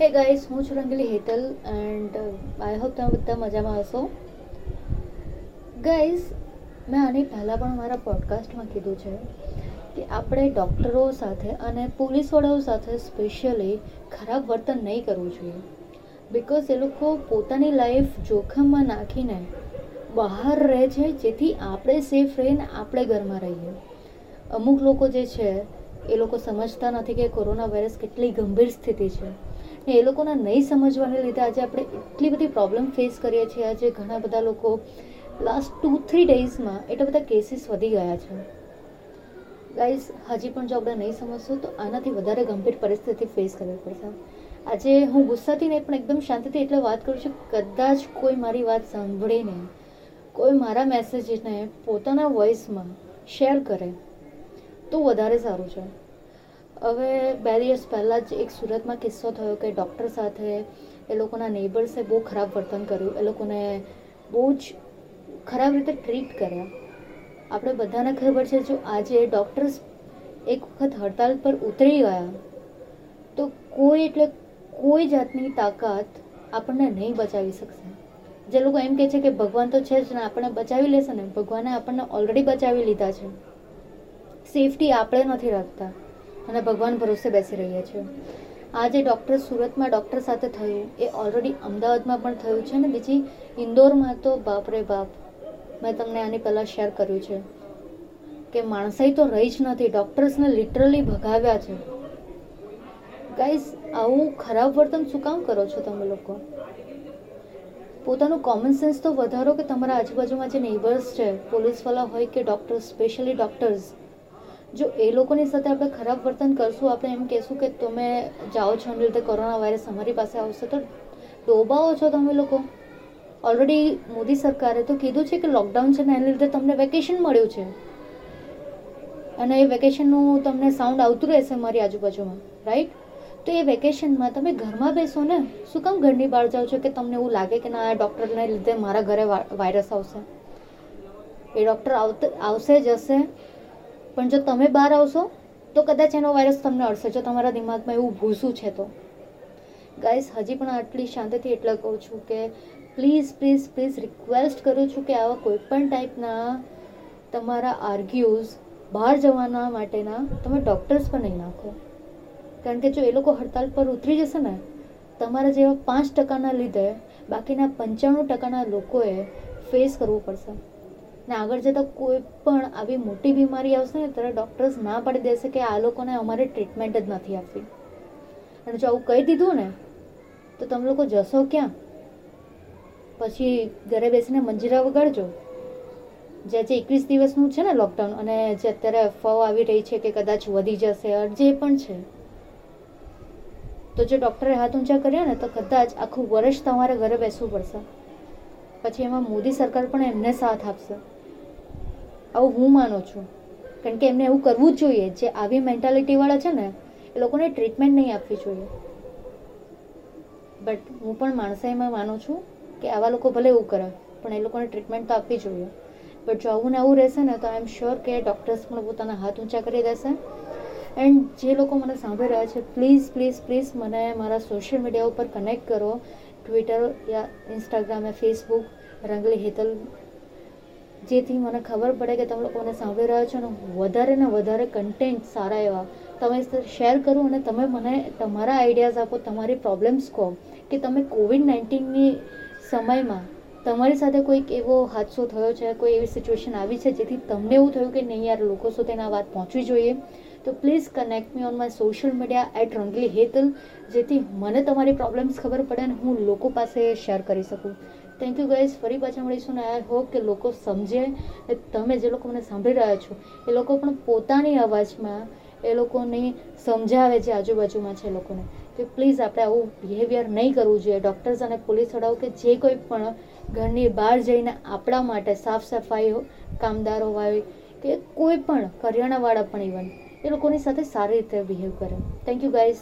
હે ગાઈસ હું છું Rangili Hetal and I hope તમે બધા મજામાં હશો. ગાઈસ મેં આની પહેલાં પણ મારા પોડકાસ્ટમાં કીધું છે કે આપણે ડૉક્ટરો સાથે અને પોલીસવાળાઓ સાથે સ્પેશિયલી ખરાબ વર્તન નહીં કરવું જોઈએ. બિકોઝ એ લોકો પોતાની લાઈફ જોખમમાં નાખીને બહાર રહે છે, જેથી આપણે સેફ રહીને આપણે ઘરમાં રહીએ. અમુક લોકો જે છે, એ લોકો સમજતા નથી કે કોરોના વાયરસ કેટલી ગંભીર સ્થિતિ છે. ને એ લોકોના નહીં સમજવાને લીધે આજે આપણે એટલી બધી પ્રોબ્લેમ ફેસ કરીએ છીએ. આજે ઘણા બધા લોકો લાસ્ટ ટુ થ્રી ડેઝમાં એટલા બધા કેસીસ વધી ગયા છે. ગાઈઝ હજી પણ જો આપણે નહીં સમજશું તો આનાથી વધારે ગંભીર પરિસ્થિતિ ફેસ કરવી પડશે. આજે હું ગુસ્સાથી નહીં, પણ એકદમ શાંતિથી એટલે વાત કરું છું, કદાચ કોઈ મારી વાત સાંભળીને, કોઈ મારા મેસેજને પોતાના વોઇસમાં શેર કરે, તો વધારે સારું છે. હવે બે દિવસ પહેલાં જ એક સુરતમાં કિસ્સો થયો કે ડૉક્ટર સાથે એ લોકોના નેબર્સે બહુ ખરાબ વર્તન કર્યું. એ લોકોને બહુ જ ખરાબ રીતે ટ્રીટ કર્યા. આપણે બધાને ખબર છે જો આજે ડૉક્ટર્સ એક વખત હડતાલ પર ઉતરી ગયા, તો કોઈ એટલે કોઈ જાતની તાકાત આપણને નહીં બચાવી શકશે. જે લોકો એમ કહે છે કે ભગવાન તો છે જ ને, આપણને બચાવી લેશે ને. ભગવાને આપણને ઓલરેડી બચાવી લીધા છે. સેફટી આપણે નથી રાખતા. અને ભગવાન ભરોસે બેસી રહ્યા છે. આજે ડૉક્ટર સુરતમાં ડૉક્ટર સાથે થયું. એ ઓલરેડી અમદાવાદમાં પણ થયું છે ને બીજી ઇન્દોરમાં તો બાપ રે બાપ. મેં તમને આની પહેલાં શેર કર્યું છે કે માણસાઈ તો રહી જ નથી. ડૉક્ટર્સને લિટરલી ભગાવ્યા છે. ગાઈઝ આવું ખરાબ વર્તન શું કામ કરો છો તમે લોકો? પોતાનું કોમન સેન્સ તો વધારો કે તમારા આજુબાજુમાં જે નેબર્સ છે પોલીસવાળા હોય કે ડૉક્ટર્સ સ્પેશિયલી ડૉક્ટર્સ જો એ લોકોની સાથે આપણે ખરાબ વર્તન કરશું, આપણે એમ કહેશું કે તમે જાઓ છો એની રીતે કોરોના વાયરસ અમારી પાસે આવશે, તો ડોબાઓ છો તમે લોકો. ઓલરેડી મોદી સરકારે તો કીધું છે કે લોકડાઉન છે ને એના લીધે તમને વેકેશન મળ્યું છે. અને એ વેકેશનનું તમને સાઉન્ડ આવતું રહેશે મારી આજુબાજુમાં રાઈટ તો એ વેકેશનમાં તમે ઘરમાં બેસો ને, શું કામ ઘરની બહાર જાઓ છો કે તમને એવું લાગે કે ના, આ ડૉક્ટરને લીધે મારા ઘરે વાયરસ આવશે? એ ડૉક્ટર આવશે જશે પણ જો તમે બહાર આવશો, તો કદાચ એનો વાયરસ તમને અડશે જો તમારા દિમાગમાં એવું ભૂસું છે તો. ગાઈસ હજી પણ આટલી શાંતિથી એટલે કહું છું કે પ્લીઝ પ્લીઝ પ્લીઝ રિક્વેસ્ટ કરું છું કે આવા કોઈ પણ ટાઈપના તમારા આર્ગ્યુઝ બહાર જવાના માટેના તમે ડૉક્ટર્સ પર નહીં નાખો. કારણ કે જો એ લોકો હડતાલ પર ઉતરી જશે ને, તમારા જેવા પાંચ ટકાના લીધે બાકીના પંચાણું ટકાના લોકોએ ફેસ કરવું પડશે. ને આગળ જતાં કોઈ પણ આવી મોટી બીમારી આવશે ને, ત્યારે ડૉક્ટર્સ ના પાડી દેશે કે આ લોકોને અમારે ટ્રીટમેન્ટ જ નથી આપવી. અને જો આવું કહી દીધું ને, તો તમે લોકો જશો ક્યાં? પછી ઘરે બેસીને મંજીરા વગાડજો. જે જે એકવીસ દિવસનું છે ને લોકડાઉન અને જે અત્યારે અફવાઓ આવી રહી છે કે કદાચ વધી જશે જે પણ છે. તો જો ડૉક્ટરે હાથ ઊંચા કર્યા ને, તો કદાચ આખું વર્ષ તમારે ઘરે બેસવું પડશે. પછી એમાં મોદી સરકાર પણ એમને સાથ આપશે. આવું હું માનું છું. કારણ કે એમને એવું કરવું જ જોઈએ. જે આવી મેન્ટાલિટીવાળા છે ને, એ લોકોને ટ્રીટમેન્ટ નહીં આપવી જોઈએ. બટ હું પણ માણસાઈમાં માનું છું કે આવા લોકો ભલે એવું કરે, પણ એ લોકોને ટ્રીટમેન્ટ તો આપવી જોઈએ. બટ જો આવું ને આવું રહેશે ને, તો આઈ એમ શ્યોર કે ડૉક્ટર્સ પણ પોતાના હાથ ઊંચા કરી દેશે. એન્ડ જે લોકો મને સાંભળી રહ્યા છે પ્લીઝ પ્લીઝ પ્લીઝ મને મારા સોશિયલ મીડિયા ઉપર કનેક્ટ કરો. ટ્વિટર યા ઇન્સ્ટાગ્રામ યા ફેસબુક રંગલી હેતલ જેથી મને ખબર પડે કે તમે લોકોને સાંભળી રહ્યા છો અને વધારે ને વધારે કન્ટેન્ટ સારા એવા. તમે શેર કરો અને તમે મને તમારા આઈડિયાઝ આપો, તમારી પ્રોબ્લેમ્સ કહો કે તમે કોવિડ નાઇન્ટીનની સમયમાં તમારી સાથે કોઈક એવો હાદસો થયો છે, કોઈ એવી સિચ્યુએશન આવી છે, જેથી તમને એવું થયું કે નહીં યાર, લોકો સુધી આ વાત પહોંચવી જોઈએ. તો please connect me on my social media at Rangili Hetal, જેથી મને તમારી પ્રોબ્લેમ્સ ખબર પડે અને હું લોકો પાસે શેર કરી શકું. થેન્ક યુ ગાઈઝ ફરી પાછા મળીશું ને આઈ હોપ કે લોકો સમજે તમે જે લોકો મને સાંભળી રહ્યા છો, એ લોકો પણ પોતાની અવાજમાં એ લોકોને સમજાવે છે આજુબાજુમાં છે લોકોને. કે પ્લીઝ આપણે આવું બિહેવિયર નહીં કરવું જોઈએ. ડૉક્ટર્સ અને પોલીસ વડાઓ કે જે કોઈ પણ ઘરની બહાર જઈને આપણા માટે સાફ સફાઈ કામદારો હોય, કે કોઈ પણ, કરિયાણાવાળા પણ ઇવન એ લોકોની સાથે સારી રીતે બિહેવ કરે. Thank you guys